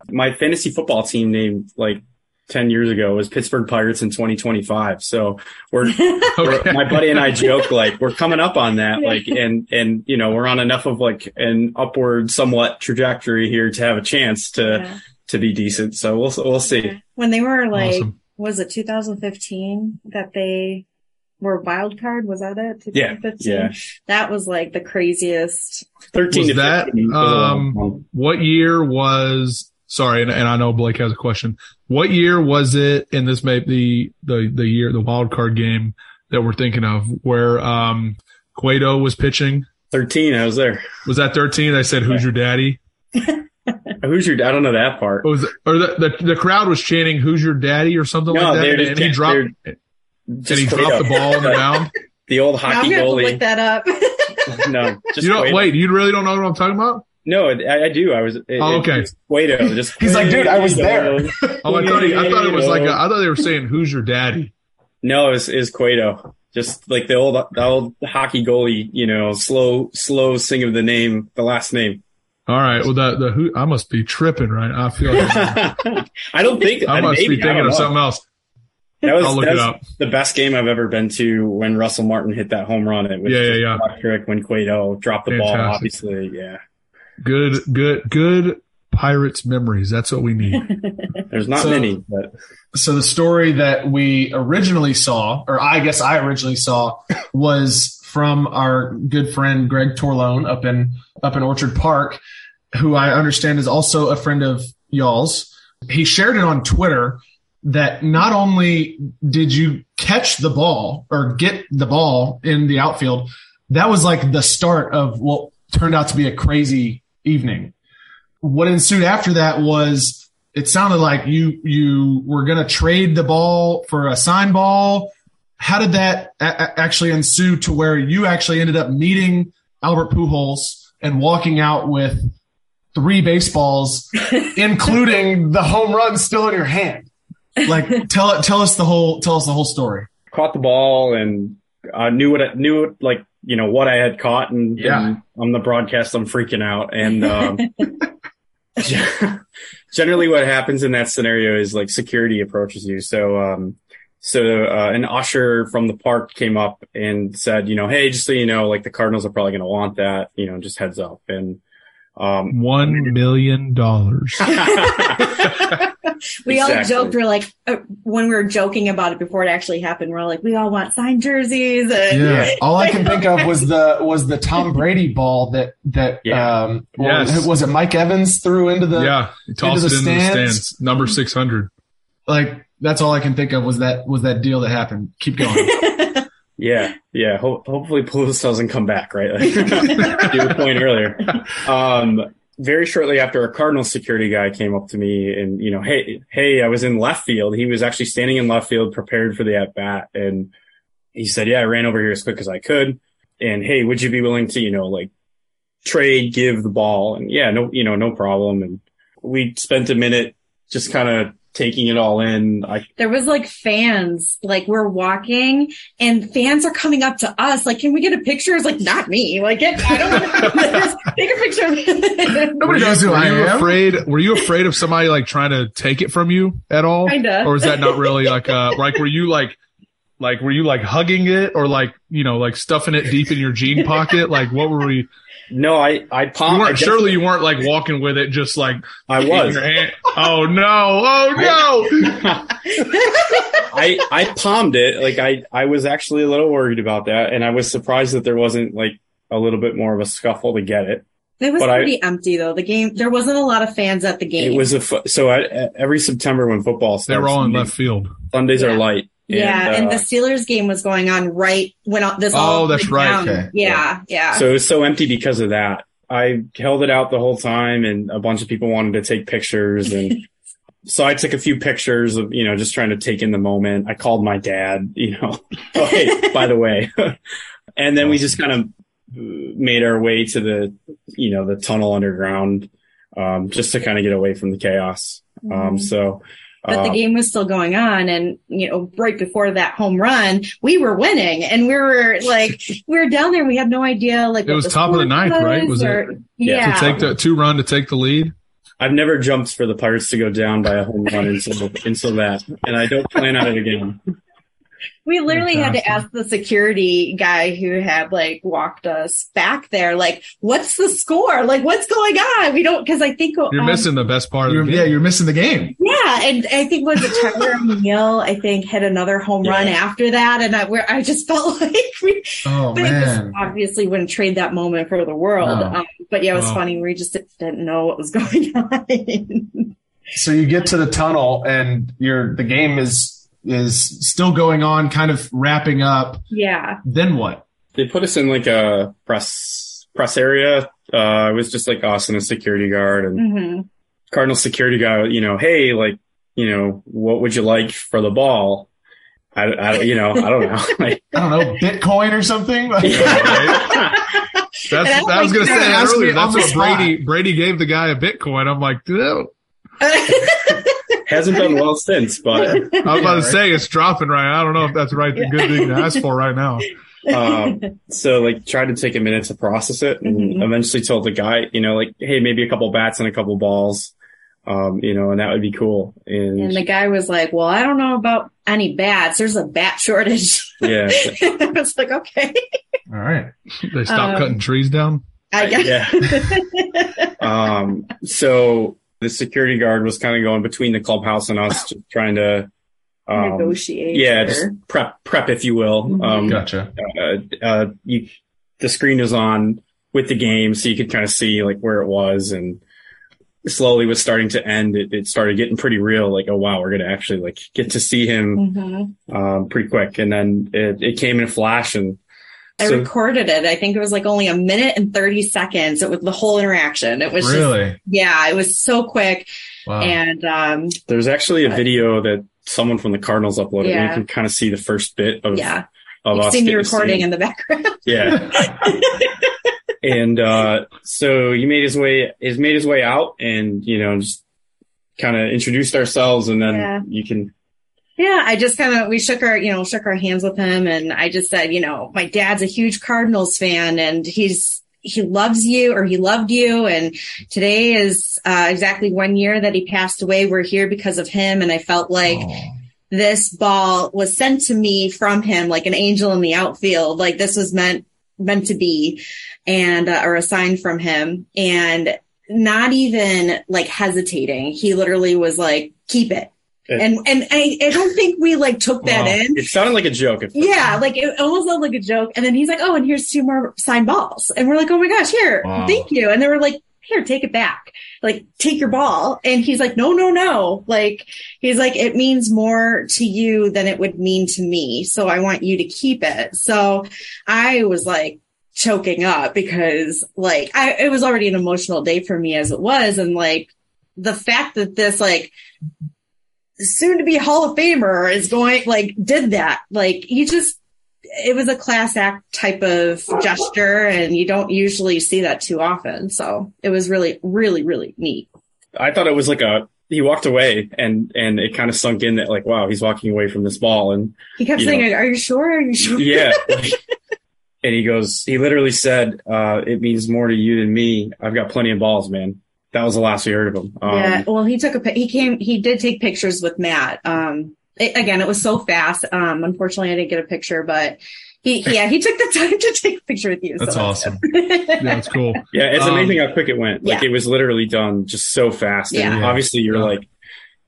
My fantasy football team named like 10 years ago was Pittsburgh Pirates in 2025. So we're, we're my buddy and I joke like we're coming up on that. Like, and, and, you know, we're on enough of like an upward somewhat trajectory here to have a chance to, Yeah. to be decent. So we'll, we'll see. When they were like, Awesome. was it 2015 that they were wild card? Was that it? Yeah. 2015? Yeah. That was like the craziest. 13 Was to that, 15 was a long um. What year was sorry, and, and I know Blake has a question. What year was it? And this may be the the year the wild card game that we're thinking of, where um Cueto was pitching. 13. I was there. Was that thirteen? They said, "Who's your daddy?" Who's your, I don't know that part. Or was or the, the the crowd was chanting, "Who's your daddy?" or something No, like that, were and, he dropped they're and he Cueto. dropped the ball on the mound. The old hockey Now I'm gonna goalie. look that up. no, just You don't wait. You really don't know what I'm talking about? No, I, I do. I was. It, Oh, okay. It's Cueto. Just He's like, dude, I was there. Oh, I thought he, I thought it was like a, I thought they were saying, "Who's your daddy?" No, it's is Cueto. Just like the old the old hockey goalie, you know, slow slow sing of the name, the last name. All right. Well, the the who I must be tripping, right? I feel like I don't think I must maybe, be thinking of know. something else. That was, I'll look that it was up. the best game I've ever been to when Russell Martin hit that home run. It was Yeah, yeah, yeah. electric when Cueto dropped the ball. Obviously, yeah. Good, good, good Pirates memories. That's what we need. There's not So- many, but so the story that we originally saw, or I guess I originally saw, was from our good friend Greg Torlone up in up in Orchard Park, who I understand is also a friend of y'all's. He shared it on Twitter that not only did you catch the ball or get the ball in the outfield, that was like the start of what turned out to be a crazy evening. What ensued after that was it sounded like you you were going to trade the ball for a sign ball. How did that a- a- actually ensue to where you actually ended up meeting Albert Pujols and walking out with three baseballs, including the home run still in your hand? Like tell tell us the whole tell us the whole story. caught the ball and uh, knew what I knew like you know what I had caught and, Yeah. and on the broadcast I'm freaking out. And um, generally what happens in that scenario is like security approaches you. So um, so uh, an usher from the park came up and said you know hey just so you know like the Cardinals are probably going to want that you know just heads up. And um, One million dollars. we all joked. We're like, uh, when we were joking about it before it actually happened, we're like, we all want signed jerseys. And Yeah. All I can think of was the was the Tom Brady ball that that Yeah. um Yes. was, was it Mike Evans threw into the yeah, he tossed into it the into the stands. stands. Number six hundred. like that's all I can think of was that was that deal that happened. Keep going. Yeah, yeah. Ho- hopefully, Pujols doesn't come back. Right, like, point earlier. Um, very shortly after, a Cardinal security guy came up to me and you know, hey, hey, I was in left field. He was actually standing in left field, prepared for the at bat, and he said, "Yeah, I ran over here as quick as I could." And hey, would you be willing to, you know, like trade, give the ball? And yeah, no, you know, no problem. And we spent a minute just kind of taking it all in. I There was like fans, like we're walking and fans are coming up to us. Like, can we get a picture? It's like, not me. Like, get, I don't want to take a picture. of me. Nobody knows who I you am. afraid? Were you afraid of somebody like trying to take it from you at all? Kinda. Or is that not really like uh like were you like like were you like hugging it or like you know like stuffing it deep in your jean pocket? Like what were we? no, I I You palm. I weren't surely you weren't like walking with it just like I in was. your hand. Oh no! Oh no! I I palmed it. Like I I was actually a little worried about that, and I was surprised that there wasn't like a little bit more of a scuffle to get it. It was But I- pretty empty though. The game, there wasn't a lot of fans at the game. It was a fu- so I, every September when football starts, they're all in Sunday- left field. Sundays Yeah. are light. yeah, and, uh, the Steelers game was going on right when all, this all Oh, that's right. down. Okay. Yeah, yeah. So it was so empty because of that. I held it out the whole time and a bunch of people wanted to take pictures and so I took a few pictures of, you know, just trying to take in the moment. I called my dad, you know, oh, hey, by the way. and then we just kind of made our way to the, you know, the tunnel underground, um, just to kind of get away from the chaos. Um, so, but the uh, game was still going on and you know right before that home run we were winning and we were like we were down there we had no idea like It was top of the score ninth, right? Was it- or- Yeah. yeah To take the two run to take the lead. I've never jumped for the Pirates to go down by a home run until, until that. And I don't plan on it again. We literally had to ask the security guy who had like walked us back there like what's the score like what's going on we don't because i think You're um, missing the best part of You're, the yeah, you're missing the game. Yeah, and I think was it Tyler O'Neill? I think hit another home run after that, and I where I just felt like we, Oh but it just man. obviously wouldn't trade that moment for the world. No. Um, but yeah, it was Wow. funny. We just didn't know what was going on. So you get to the tunnel and you're the game is is still going on, kind of wrapping up. yeah, Then what? They put us in like a press, press area. Uh, it was just like us and a security guard and hmm Cardinal security guy, you know, hey, like, you know, what would you like for the ball? I, I you know, I don't know. Like, I don't know, Bitcoin or something. That's I that I was gonna say that. that Ask me earlier. That's what. Brady Brady gave the guy a Bitcoin. I'm like, "Ew." hasn't done well since, but, I was about to say it's dropping right. I don't know if that's right. the right good thing to ask for right now. um, so like tried to take a minute to process it and Mhm. eventually told the guy, you know, like, hey, maybe a couple bats and a couple balls. Um, you know, and that would be cool. And, and the guy was like, "Well, I don't know about any bats. There's a bat shortage." yeah, I was like, "Okay, All right. They stopped Um, cutting trees down. I guess." yeah. um, so the security guard was kind of going between the clubhouse and us, just trying to, um, Negotiate. yeah, or- just prep, prep, if you will. Mhm. Um, Gotcha. uh, uh, you, the screen was on with the game, so you could kind of see like where it was, and slowly was starting to end. It, it started getting pretty real. Like, oh wow, we're gonna actually like get to see him Mhm. um, pretty quick, and then it, it came in a flash, and I So- recorded it. I think it was like only a minute and 30 seconds. It was the whole interaction. It was just, Really? yeah, it was so quick. Wow. And, um, there's actually a video that someone from the Cardinals uploaded. and Yeah. you can kind of see the first bit of yeah, of you've us seen me getting to see recording in the background. Yeah. and uh, so he made his way he's made his way out and you know just kind of introduced ourselves and then Yeah. you can yeah, I just kind of, we shook our, you know, shook our hands with him. And I just said, you know, my dad's a huge Cardinals fan and he's, he loves you or he loved you. And today is uh, exactly one year that he passed away. We're here because of him. And I felt like, this ball was sent to me from him like an angel in the outfield like this was meant meant to be and uh, or a sign from him and not even like hesitating he literally was like keep it And and I, I don't think we like took that Wow. in it sounded like a joke yeah, like it almost sounded like a joke. And then he's like, "Oh, and here's two more signed balls." And we're like, "Oh my gosh, here, Wow. thank you." And they were like, "Here, take it back. Like, take your ball." And he's like, "No, no, no." Like, he's like, "It means more to you than it would mean to me. So I want you to keep it." So I was like choking up because like I it was already an emotional day for me as it was, and like the fact that this like soon to be Hall of Famer is going like did that. Like he just it was a class act type of gesture and you don't usually see that too often. So it was really, really, really neat. I thought it was like a he walked away and and it kind of sunk in that like wow he's walking away from this ball and He kept saying, know. "Are you sure? Are you sure?" yeah like- and he goes he literally said uh it means more to you than me i've got plenty of balls man that was the last we heard of him um, yeah. Well, he took a he came he did take pictures with Matt. Um, it, again, it was so fast. Um, unfortunately, I didn't get a picture, but he yeah he took the time to take a picture with you. That's so awesome. Yeah, that's cool. yeah it's Um, amazing how quick it went like yeah. it was literally done just so fast and Yeah. obviously you're Yeah. like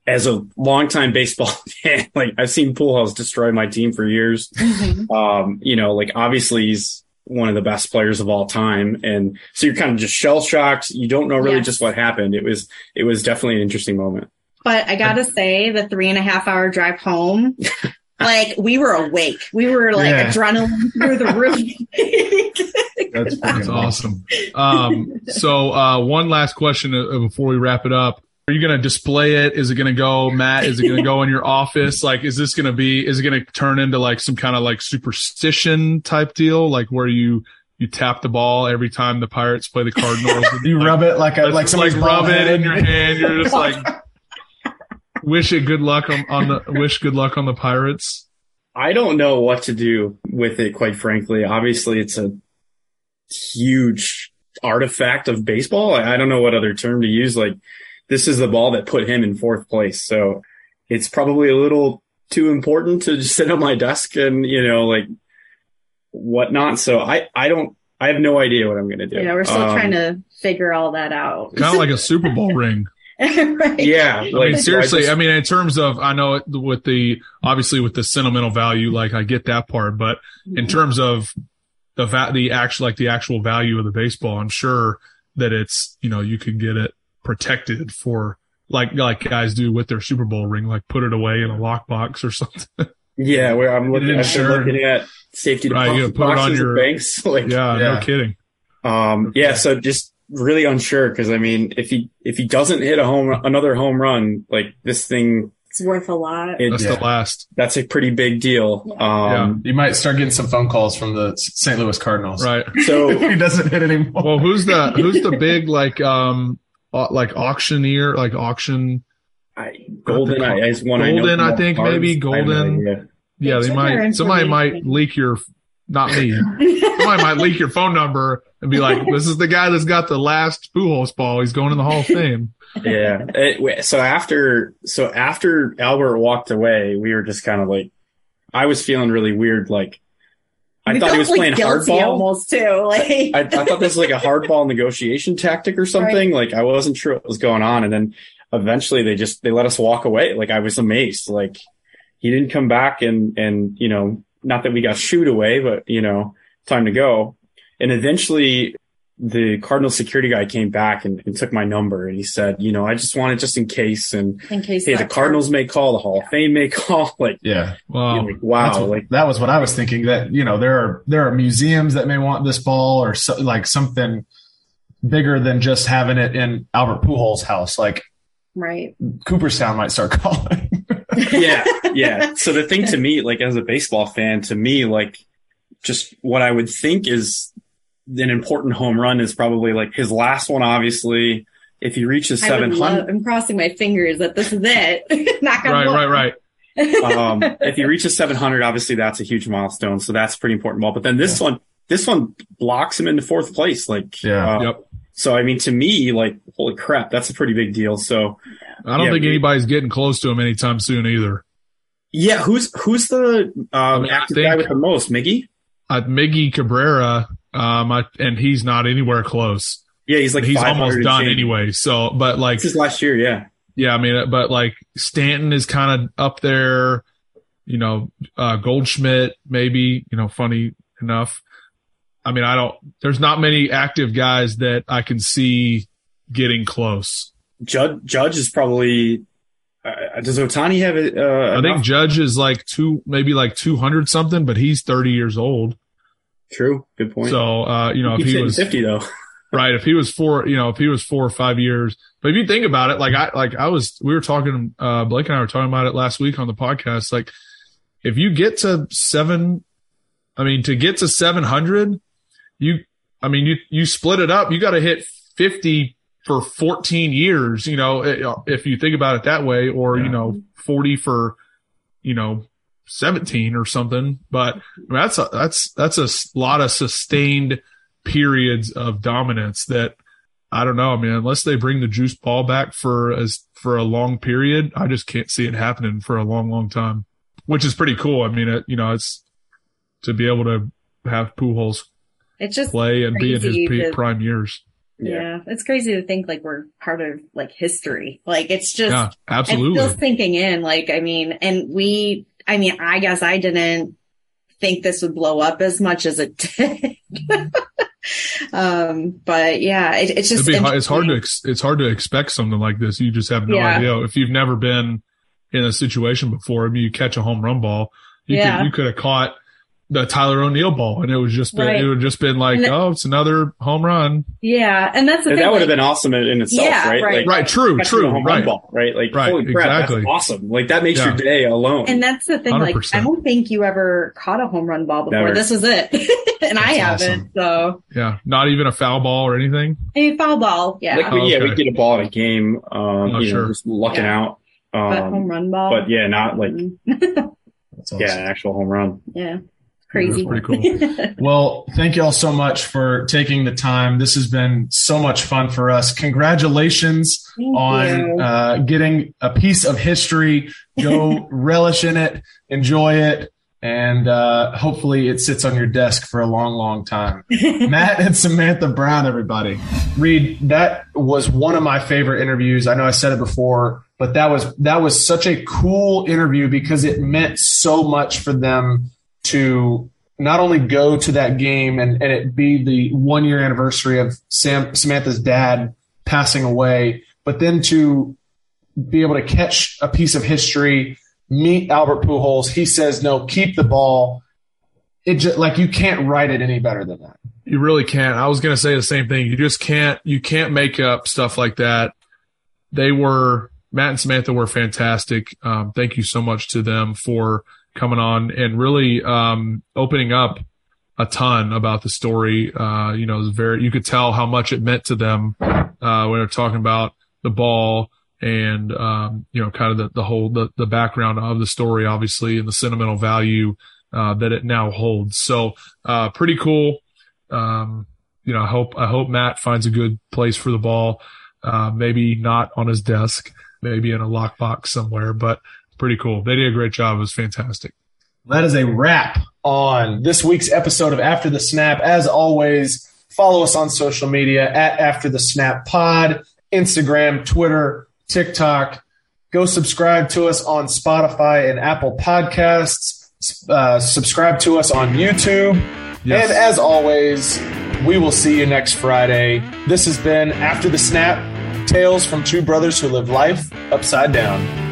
as a longtime baseball fan like i've seen Pujols destroy my team for years Mhm. um, you know, like obviously he's one of the best players of all time. And so you're kind of just shell shocked. You don't know really Yes. just what happened. It was, it was definitely an interesting moment. But I gotta say, the three and a half hour drive home, like we were awake. We were like Yeah. adrenaline through the roof. That's That's awesome. Um, so uh, one last question uh, before we wrap it up. Are you going to display it? Is it going to go, Matt? Is it going to go in your office? Like, is this going to be? Is it going to turn into like some kind of like superstition type deal, like where you you tap the ball every time the Pirates play the Cardinals? You rub it like a, like like somebody's rub it in your hand. You're just like wish it good luck on, on the wish good luck on the Pirates. I don't know what to do with it, quite frankly. Obviously, it's a huge artifact of baseball. I I don't know what other term to use. Like, this is the ball that put him in fourth place. So it's probably a little too important to just sit on my desk and, you know, like whatnot. So I, I don't, I have no idea what I'm going to do. yeah, we're still Um, trying to figure all that out. Kind of like a Super Bowl ring. right. Yeah. I mean, seriously. just- I mean, in terms of, I know with the obviously with the sentimental value, like I get that part, but in terms of the va- the actual like the actual value of the baseball, I'm sure that it's you know you could get it protected for like like guys do with their Super Bowl ring, like put it away in a lockbox or something. Yeah, where I'm looking, It I've looking at safety Right, deposit you put it on your- banks. Like, yeah, Yeah. no kidding. um, yeah. So just really unsure because I mean, if he if he doesn't hit a home another home run, like this thing, It's worth a lot. it, That's Yeah. the last. that's a pretty big deal. Um, You might start getting some phone calls from the St. Louis Cardinals. Right. so he doesn't hit anymore. Well, who's the who's the big like um au- like auctioneer like auction? I, Goldin I, is one I know. Goldin, from I think, cards. maybe I have no Goldin. idea. Yeah, they might. Somebody might leak your, not me. somebody might leak your phone number and be like, "This is the guy that's got the last Pujols ball. He's going in the Hall of Fame." yeah. It- so after so after Albert walked away, we were just kind of like, I was feeling really weird. Like, I We thought he was like, playing hardball. almost too. Like I, I thought this was like a hardball negotiation tactic or something. Like I wasn't sure what was going on, and then eventually they just they let us walk away. Like I was amazed. Like he didn't come back, and and you know, not that we got shooed away, but you know, time to go. And eventually, the Cardinal security guy came back and, and took my number, and he said, you know, I just wanted just in case, and in case hey, the Cardinals may call, the Hall of Fame may call. Like, Yeah. Wow. you're like, wow, That's what- like that was what I was thinking. That you know there are there are museums that may want this ball or so, like something bigger than just having it in Albert Pujols' house. Like right. Cooperstown might start calling. yeah, yeah. So the thing to me, like as a baseball fan, to me, like just what I would think is an important home run is probably like his last one. Obviously, if he reaches I would love, I'm crossing my fingers that this is it. Knock on Right, wood. right, right. um, if he reaches seven hundred, obviously that's a huge milestone. So that's a pretty important ball. But then this one, this one blocks him into fourth place. Like, Yeah. uh, Yep. So I mean, to me, like, holy crap, that's a pretty big deal. So I don't Yeah, think we- anybody's getting close to him anytime soon either. yeah, who's who's the um, mean, active guy with the most? Miggy? Uh, Miggy Cabrera, um, I, and he's not anywhere close. Yeah, he's like he's almost done change. anyway. So, but like, This is last year, yeah. yeah, I mean, but like Stanton is kind of up there. You know, uh, Goldschmidt maybe. You know, funny enough. I mean, I don't. There's not many active guys that I can see getting close. Judge Judge is probably. Uh, does Ohtani have it? Uh, I think? Judge is like two, maybe like 200 something, but he's 30 years old. True. Good point. So, uh, you know, if he was fifty though. right, if he was four, you know, if he was four or five years, but if you think about it, like I, like I was, we were talking, uh, Blake and I were talking about it last week on the podcast. Like, if you get to seven, I mean, to get to 700, you, I mean, you, you split it up, you got to hit 50 for 14 years, you know, if you think about it that way, or, you know, 40 for, you know, 17 or something. But I mean, that's a, that's, that's a lot of sustained periods of dominance that I don't know. I mean, unless they bring the juice ball back for as, for a long period, I just can't see it happening for a long, long time, which is pretty cool. I mean, it, you know, it's to be able to have Pujols It's just play and be in his to- prime years. yeah. it's crazy to think like we're part of like history. Like it's just Yeah, absolutely. It's still sinking in. Like, I mean, and we, I mean, I guess I didn't think this would blow up as much as it did. um, but yeah, it, it's just, hard, it's hard to ex- it's hard to expect something like this. You just have no Yeah. idea if you've never been in a situation before. I mean, you catch a home run ball, you Yeah. could you could have caught the Tyler O'Neill ball, and it was just been, Right. it would just been like, And oh, it's another home run. Yeah. And that's the And thing. that would have been awesome in, in itself, Yeah, right? right. Like, Right, true, catching a true, home run ball, right? Like, Right, holy crap, exactly. that's awesome. Like that makes Yeah. your day alone. And that's the thing. Like, 100%. I don't think you ever caught a home run ball before. Never. This was it. and I haven't. awesome. So, Yeah, not even a foul ball or anything. A foul ball. Yeah. like, we- yeah, Okay. we get a ball in a game, um, Oh, you sure. know, just lucking Yeah. out. but home Um, run ball. but yeah, not like, That's awesome. yeah, an actual home run. yeah. Crazy. Pretty cool. Well, thank you all so much for taking the time. This has been so much fun for us. Congratulations Thank on uh, getting a piece of history. Go relish in it, enjoy it, and uh, hopefully it sits on your desk for a long, long time. Matt and Samantha Brown, everybody. Reed, that was one of my favorite interviews. I know I said it before, but that was that was such a cool interview because it meant so much for them to not only go to that game and, and it be the one year anniversary of Sam Samantha's dad passing away, but then to be able to catch a piece of history, meet Albert Pujols. He says, no, keep the ball. It just like you can't write it any better than that. You really can't. I was going to say the same thing. You just can't, you can't make up stuff like that. They were, Matt and Samantha were fantastic. Um, thank you so much to them for coming on and really, um, opening up a ton about the story. Uh, you know, very, you could tell how much it meant to them, uh, when they're talking about the ball and, um, you know, kind of the, the whole, the, the background of the story, obviously, and the sentimental value, uh, that it now holds. So, uh, pretty cool um, you know, I hope I hope Matt finds a good place for the ball. Uh, maybe not on his desk, maybe in a lockbox somewhere, but pretty cool. They did a great job. It was fantastic. That is a wrap on this week's episode of After the Snap. As always, follow us on social media at After the Snap Pod, Instagram, Twitter, TikTok. Go subscribe to us on Spotify and Apple Podcasts. Uh, subscribe to us on YouTube. Yes. And as always, we will see you next Friday. This has been After the Snap Tales from Two Brothers Who Live Life Upside Down.